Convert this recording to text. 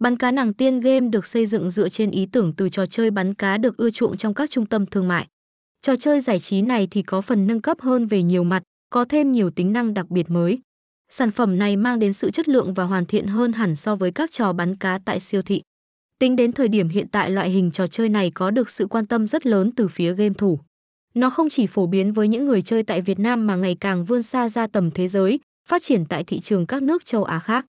Bắn cá nàng tiên game được xây dựng dựa trên ý tưởng từ trò chơi bắn cá được ưa chuộng trong các trung tâm thương mại. Trò chơi giải trí này thì có phần nâng cấp hơn về nhiều mặt, có thêm nhiều tính năng đặc biệt mới. Sản phẩm này mang đến sự chất lượng và hoàn thiện hơn hẳn so với các trò bắn cá tại siêu thị. Tính đến thời điểm hiện tại loại hình trò chơi này có được sự quan tâm rất lớn từ phía game thủ. Nó không chỉ phổ biến với những người chơi tại Việt Nam mà ngày càng vươn xa ra tầm thế giới, phát triển tại thị trường các nước châu Á khác.